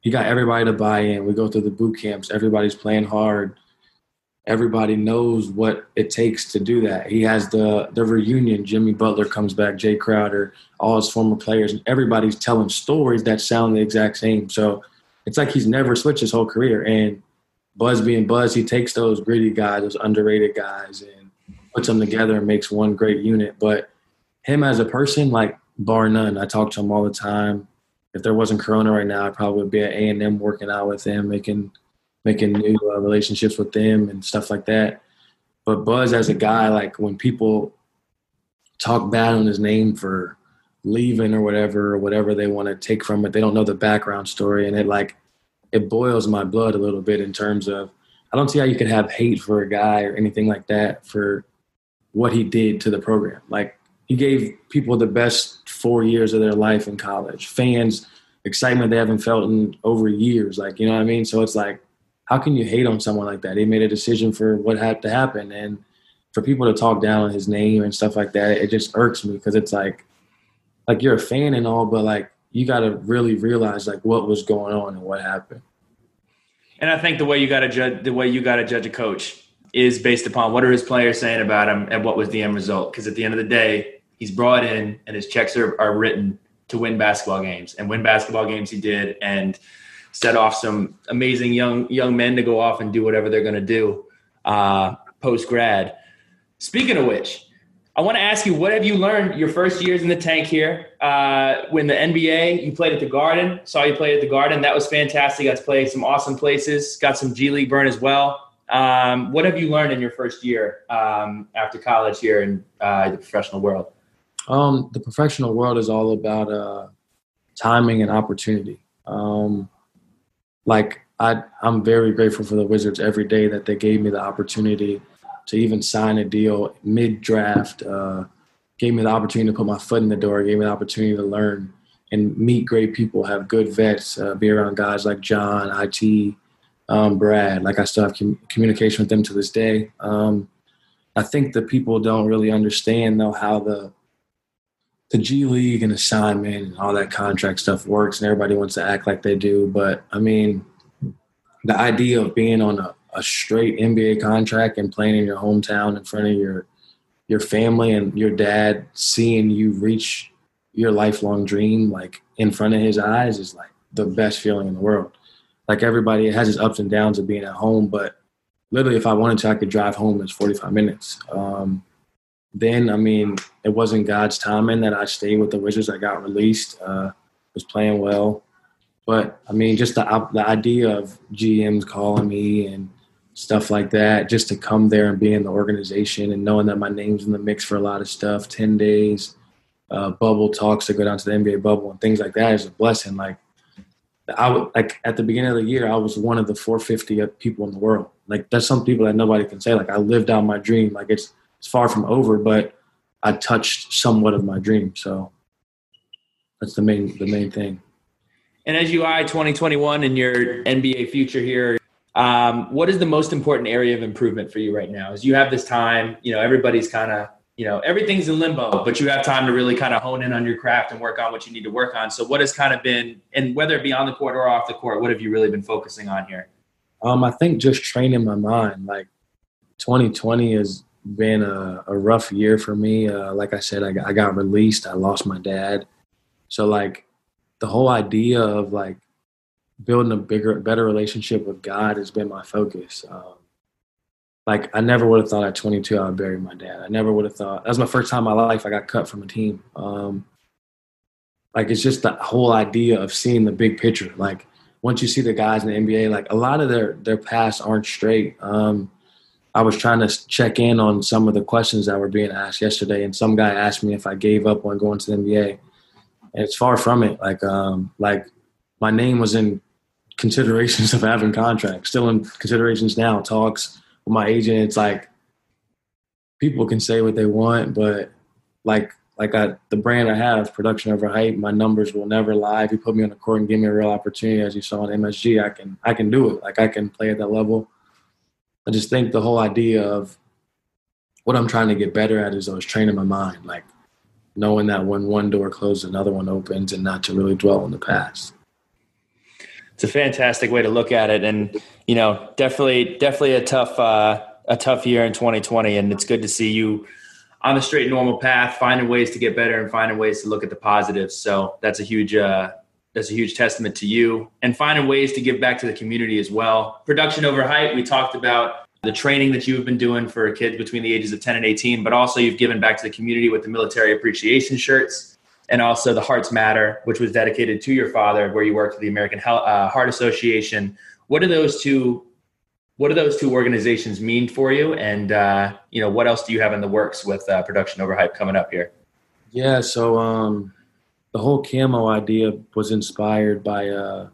He got everybody to buy in. We go through the boot camps. Everybody's playing hard everybody knows what it takes to do that. He has the the reunion. Jimmy Butler comes back, Jae Crowder, all his former players, and everybody's telling stories that sound the exact same. So it's like he's never switched his whole career. And Buzz being Buzz, he takes those gritty guys, those underrated guys, and puts them together and makes one great unit. But him as a person, like bar none, I talk to him all the time. If there wasn't Corona right now, I probably would be at A and M working out with him, making making new uh, relationships with them and stuff like that. But Buzz, as a guy, like when people talk bad on his name for leaving or whatever, or whatever they want to take from it, they don't know the background story, and it like it boils my blood a little bit in terms of I don't see how you could have hate for a guy or anything like that for what he did to the program. Like he gave people the best four years of their life in college, fans excitement they haven't felt in over years. Like you know what I mean? So it's like how can you hate on someone like that? He made a decision for what had to happen, and for people to talk down on his name and stuff like that, it just irks me because it's like, like you're a fan and all, but like you got to really realize like what was going on and what happened. And I think the way you got to judge the way you got to judge a coach is based upon what are his players saying about him and what was the end result. Because at the end of the day, he's brought in and his checks are, are written to win basketball games and win basketball games he did. And set off some amazing young young men to go off and do whatever they're going to do uh, post grad. Speaking of which, I want to ask you, what have you learned your first years in the tank here? Uh, when the NBA, you played at the Garden. Saw you play at the Garden. That was fantastic. Got to play some awesome places. Got some G League burn as well. Um, what have you learned in your first year um, after college here in uh, the professional world? Um, the professional world is all about uh, timing and opportunity. Um, like I, I'm very grateful for the Wizards every day that they gave me the opportunity to even sign a deal mid draft. Uh, gave me the opportunity to put my foot in the door. Gave me the opportunity to learn and meet great people, have good vets, uh, be around guys like John, IT, um, Brad. Like I still have com- communication with them to this day. Um, I think the people don't really understand though how the the G League and assignment and all that contract stuff works, and everybody wants to act like they do. But I mean, the idea of being on a, a straight NBA contract and playing in your hometown in front of your your family and your dad seeing you reach your lifelong dream like in front of his eyes is like the best feeling in the world. Like everybody it has its ups and downs of being at home, but literally if I wanted to, I could drive home in 45 minutes. Um, then, I mean, it wasn't God's timing that I stayed with the Wizards. I got released, uh, was playing well. But I mean, just the, the idea of GMs calling me and stuff like that, just to come there and be in the organization and knowing that my name's in the mix for a lot of stuff, 10 days, uh, bubble talks to go down to the NBA bubble and things like that is a blessing. Like I would like at the beginning of the year, I was one of the 450 people in the world. Like that's some people that nobody can say. Like I lived out my dream. Like it's it's far from over, but I touched somewhat of my dream. So that's the main the main thing. And as you eye 2021 and your NBA future here, um, what is the most important area of improvement for you right now? Is you have this time, you know everybody's kind of you know everything's in limbo but you have time to really kind of hone in on your craft and work on what you need to work on. So what has kind of been and whether it be on the court or off the court what have you really been focusing on here? Um, i think just training my mind like 2020 has been a, a rough year for me. Uh, like i said I I got released. I lost my dad. So like the whole idea of like building a bigger better relationship with god has been my focus um, like I never would have thought at 22 I would bury my dad. I never would have thought that was my first time in my life I got cut from a team. Um, like it's just the whole idea of seeing the big picture. Like once you see the guys in the NBA, like a lot of their their paths aren't straight. Um, I was trying to check in on some of the questions that were being asked yesterday, and some guy asked me if I gave up on going to the NBA, and it's far from it. Like um, like my name was in considerations of having contracts, still in considerations now, talks with my agent, it's like people can say what they want, but like like I the brand I have, production over hype, my numbers will never lie. If you put me on the court and give me a real opportunity, as you saw in MSG, I can I can do it. Like I can play at that level. I just think the whole idea of what I'm trying to get better at is I was training my mind, like knowing that when one door closes, another one opens, and not to really dwell on the past it's a fantastic way to look at it, and you know, definitely, definitely a tough, uh, a tough year in 2020, and it's good to see you on the straight normal path, finding ways to get better and finding ways to look at the positives. So that's a huge, uh, that's a huge testament to you, and finding ways to give back to the community as well. Production over hype. We talked about the training that you've been doing for kids between the ages of 10 and 18, but also you've given back to the community with the military appreciation shirts and also the Hearts Matter, which was dedicated to your father, where you worked for the American uh, Heart Association. What do those two? What do those two organizations mean for you? And uh, you know, what else do you have in the works with uh, Production Over Hype coming up here? Yeah, so um, the whole camo idea was inspired by. Uh,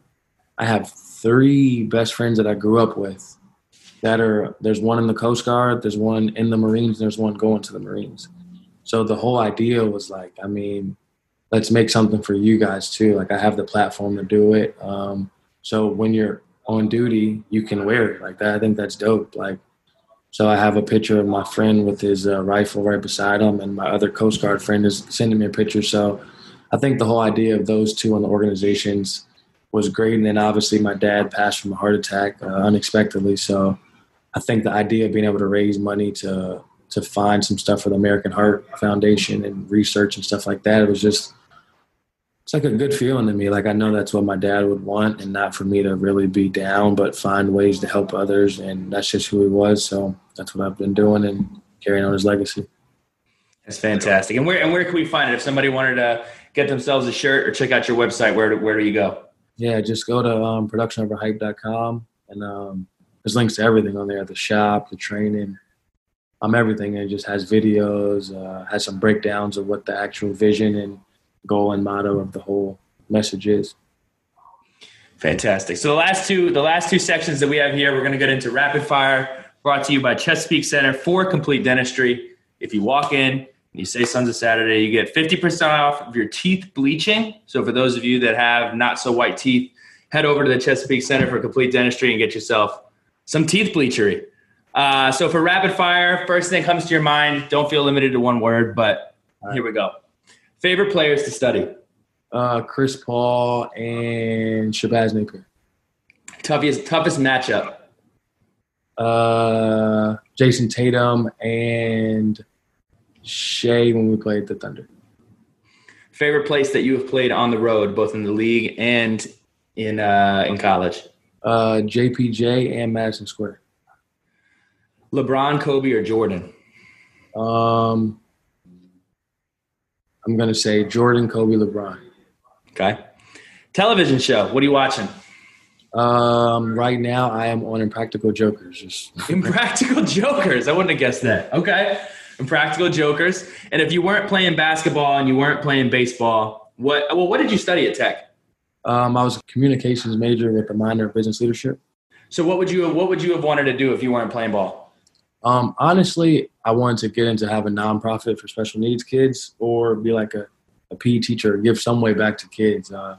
I have three best friends that I grew up with. That are there's one in the Coast Guard, there's one in the Marines, and there's one going to the Marines. So the whole idea was like, I mean, let's make something for you guys too. Like I have the platform to do it. Um, so when you're on duty, you can wear it like that. I think that's dope. Like, so I have a picture of my friend with his uh, rifle right beside him, and my other Coast Guard friend is sending me a picture. So I think the whole idea of those two on the organizations was great. And then obviously my dad passed from a heart attack uh, unexpectedly. So I think the idea of being able to raise money to to find some stuff for the American Heart Foundation and research and stuff like that, it was just it's like a good feeling to me. Like I know that's what my dad would want, and not for me to really be down, but find ways to help others, and that's just who he was. So that's what I've been doing and carrying on his legacy. That's fantastic. And where and where can we find it? If somebody wanted to get themselves a shirt or check out your website, where do, where do you go? Yeah, just go to um, productionoverhype.com and um, there's links to everything on there: the shop, the training, um, everything. And it just has videos, uh, has some breakdowns of what the actual vision and goal and motto of the whole message is. Fantastic. So the last two, the last two sections that we have here, we're going to get into rapid fire, brought to you by Chesapeake Center for Complete Dentistry. If you walk in and you say Sons of Saturday, you get 50% off of your teeth bleaching. So for those of you that have not so white teeth, head over to the Chesapeake Center for Complete Dentistry and get yourself some teeth bleachery. Uh, so for rapid fire, first thing that comes to your mind. Don't feel limited to one word, but right. here we go. Favorite players to study? Uh, Chris Paul and Shabazz Napier. Toughest toughest matchup? Uh, Jayson Tatum and Shai when we played the Thunder. Favorite place that you have played on the road, both in the league and in uh, in college? Uh, JPJ and Madison Square. LeBron, Kobe, or Jordan? Um, I'm gonna say Jordan, Kobe, LeBron. Okay. Television show. What are you watching? Um, right now I am on Impractical Jokers. Just Impractical Jokers. I wouldn't have guessed that. Okay. Impractical Jokers. And if you weren't playing basketball and you weren't playing baseball, what well, what did you study at Tech? Um, I was a communications major with a minor of business leadership. So what would you what would you have wanted to do if you weren't playing ball? Um, honestly, I wanted to get into have a nonprofit for special needs kids or be like a, a PE teacher, give some way back to kids. Uh,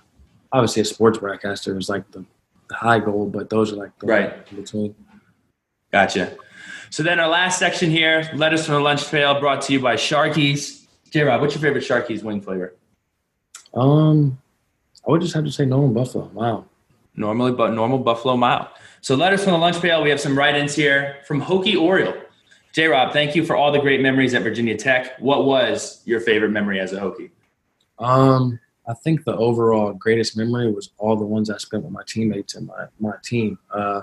obviously, a sports broadcaster is like the, the high goal, but those are like the right in between. Gotcha. So then our last section here, letters from the lunch pail, brought to you by Sharkey's. J Rob, what's your favorite Sharkey's wing flavor? Um, I would just have to say normal buffalo. Wow. Normally, but normal buffalo mile. So letters from the lunch pail. We have some write-ins here from Hokie Oriole. J Rob, thank you for all the great memories at Virginia Tech. What was your favorite memory as a Hokie? Um, I think the overall greatest memory was all the ones I spent with my teammates and my, my team. Uh,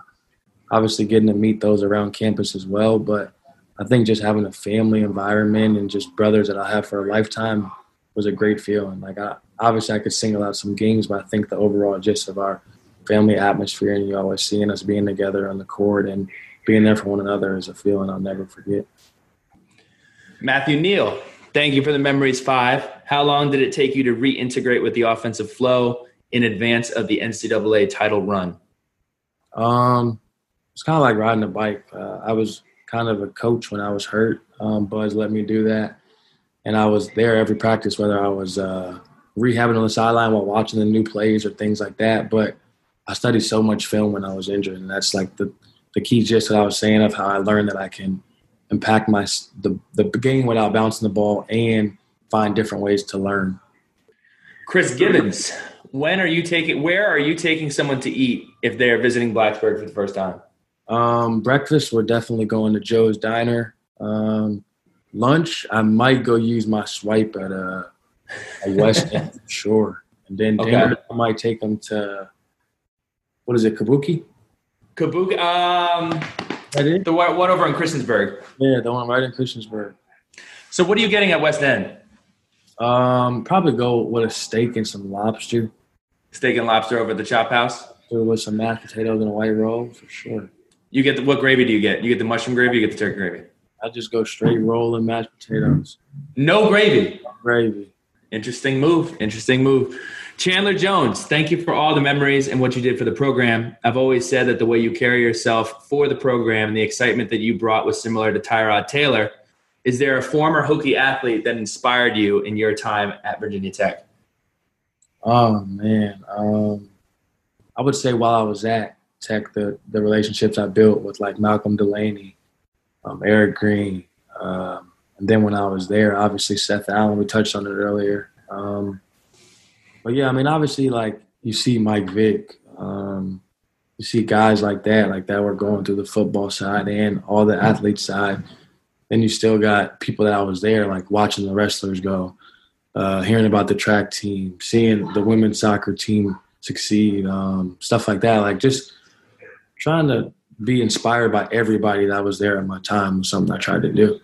obviously, getting to meet those around campus as well, but I think just having a family environment and just brothers that I have for a lifetime was a great feeling. Like I obviously I could single out some games, but I think the overall gist of our family atmosphere and you always seeing us being together on the court and being there for one another is a feeling I'll never forget. Matthew Neal, thank you for the memories five. How long did it take you to reintegrate with the offensive flow in advance of the NCAA title run? Um, it's kind of like riding a bike. Uh, I was kind of a coach when I was hurt. Um, Buzz let me do that, and I was there every practice, whether I was uh, rehabbing on the sideline while watching the new plays or things like that. But I studied so much film when I was injured, and that's like the the key gist that I was saying of how I learned that I can impact my the the game without bouncing the ball and find different ways to learn. Chris Gibbons, when are you taking? Where are you taking someone to eat if they're visiting Blacksburg for the first time? Um, breakfast, we're definitely going to Joe's Diner. Um, lunch, I might go use my swipe at a, a West End sure. And then okay. dinner, I might take them to what is it, Kabuki? Kabuki. Um, the one, one over in Christiansburg. Yeah, the one right in Christiansburg. So, what are you getting at West End? Um, probably go with a steak and some lobster. Steak and lobster over at the Chop House. With some mashed potatoes and a white roll for sure. You get the what gravy do you get? You get the mushroom gravy. You get the turkey gravy. I just go straight roll and mashed potatoes. No gravy. No gravy. Interesting move. Interesting move. Chandler Jones, thank you for all the memories and what you did for the program. I've always said that the way you carry yourself for the program and the excitement that you brought was similar to Tyrod Taylor. Is there a former Hokie athlete that inspired you in your time at Virginia Tech? Oh man, um, I would say while I was at Tech, the the relationships I built with like Malcolm Delaney, um, Erick Green, um, and then when I was there, obviously Seth Allen. We touched on it earlier. Um, but yeah, I mean, obviously, like you see Mike Vick, um, you see guys like that, like that were going through the football side and all the athlete side. Then you still got people that I was there, like watching the wrestlers go, uh, hearing about the track team, seeing the women's soccer team succeed, um, stuff like that. Like just trying to be inspired by everybody that was there at my time was something I tried to do.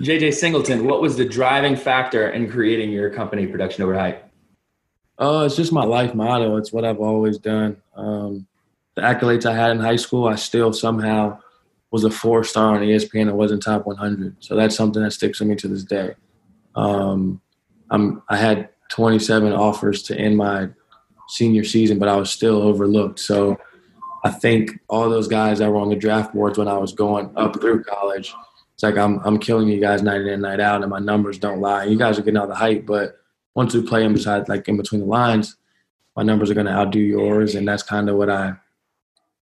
JJ Singleton, what was the driving factor in creating your company, Production Over Hype? Uh, it's just my life motto. It's what I've always done. Um, the accolades I had in high school, I still somehow was a four star on ESPN and wasn't top 100. So that's something that sticks with me to this day. Um, I'm, I had 27 offers to end my senior season, but I was still overlooked. So I think all those guys that were on the draft boards when I was going up through college – it's like I'm I'm killing you guys night in and night out, and my numbers don't lie. You guys are getting all the hype, but once we play them beside like in between the lines, my numbers are going to outdo yours, and that's kind of what I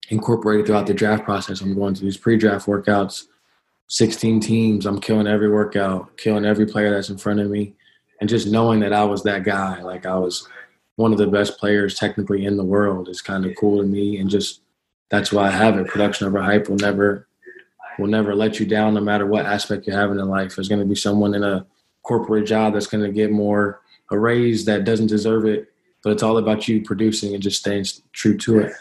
incorporated throughout the draft process. I'm going to these pre-draft workouts, 16 teams. I'm killing every workout, killing every player that's in front of me, and just knowing that I was that guy, like I was one of the best players technically in the world, is kind of cool to me, and just that's why I have it. Production over hype will never will never let you down, no matter what aspect you're having in life. There's going to be someone in a corporate job that's going to get more a raise that doesn't deserve it, but it's all about you producing and just staying true to it.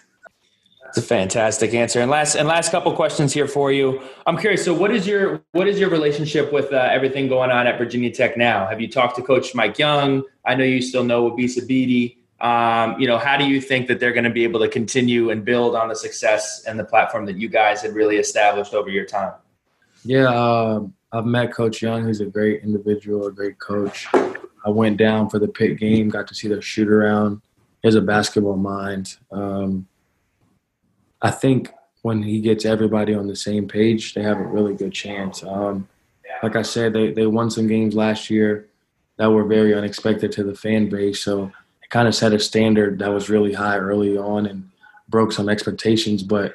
It's a fantastic answer. And last and last couple questions here for you. I'm curious. So, what is your what is your relationship with uh, everything going on at Virginia Tech now? Have you talked to Coach Mike Young? I know you still know Wabissa Bede. Um, you know, how do you think that they're going to be able to continue and build on the success and the platform that you guys had really established over your time? Yeah, uh, I've met Coach Young. He's a great individual, a great coach. I went down for the pit game, got to see their shoot around. He has a basketball mind. Um, I think when he gets everybody on the same page, they have a really good chance. Um, like I said, they, they won some games last year that were very unexpected to the fan base. So kind of set a standard that was really high early on and broke some expectations. But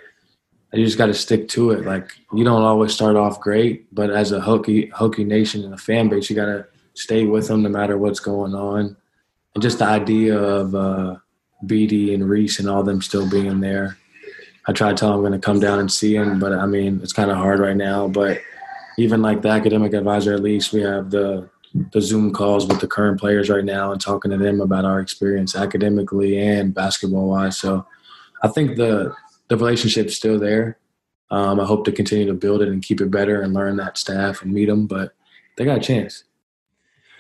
you just got to stick to it. Like you don't always start off great, but as a Hokie Hokie Nation and a fan base, you got to stay with them no matter what's going on. And just the idea of uh, Bede and Reese and all them still being there I try to tell them I'm going to come down and see him, but I mean, it's kind of hard right now. But even like the academic advisor, at least we have the the Zoom calls with the current players right now and talking to them about our experience academically and basketball wise. So I think the the relationship's still there. Um, I hope to continue to build it and keep it better and learn that staff and meet them, but they got a chance.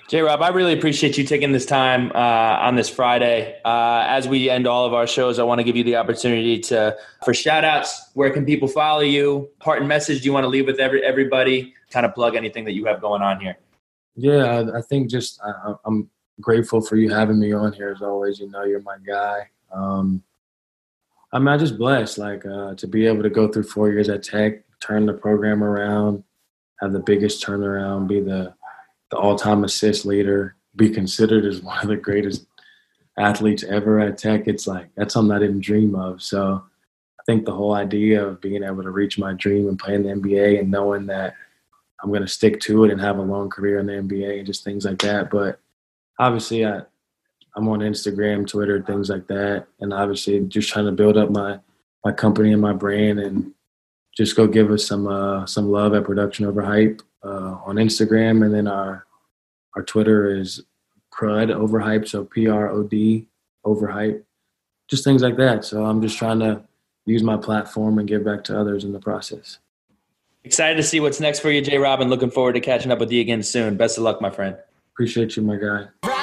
J Rob, I really appreciate you taking this time uh, on this Friday. Uh, as we end all of our shows, I want to give you the opportunity to for shout outs. Where can people follow you? Part and message do you want to leave with every, everybody? Kind of plug anything that you have going on here. Yeah, I think just I, am grateful for you having me on here as always. You know, you're my guy. Um, I mean, I just blessed like uh, to be able to go through four years at Tech, turn the program around, have the biggest turnaround, be the the all-time assist leader, be considered as one of the greatest athletes ever at Tech. It's like that's something I didn't dream of. So I think the whole idea of being able to reach my dream and play in the NBA and knowing that I'm going to stick to it and have a long career in the NBA and just things like that. But obviously, I I'm on Instagram, Twitter, things like that, and obviously just trying to build up my my company and my brand and just go give us some uh, some love at Production Over Hype uh, on Instagram, and then our our Twitter is Prod Overhype, so P R O D Overhype, just things like that. So I'm just trying to use my platform and give back to others in the process. Excited to see what's next for you, J. Robin. Looking forward to catching up with you again soon. Best of luck, my friend. Appreciate you, my guy.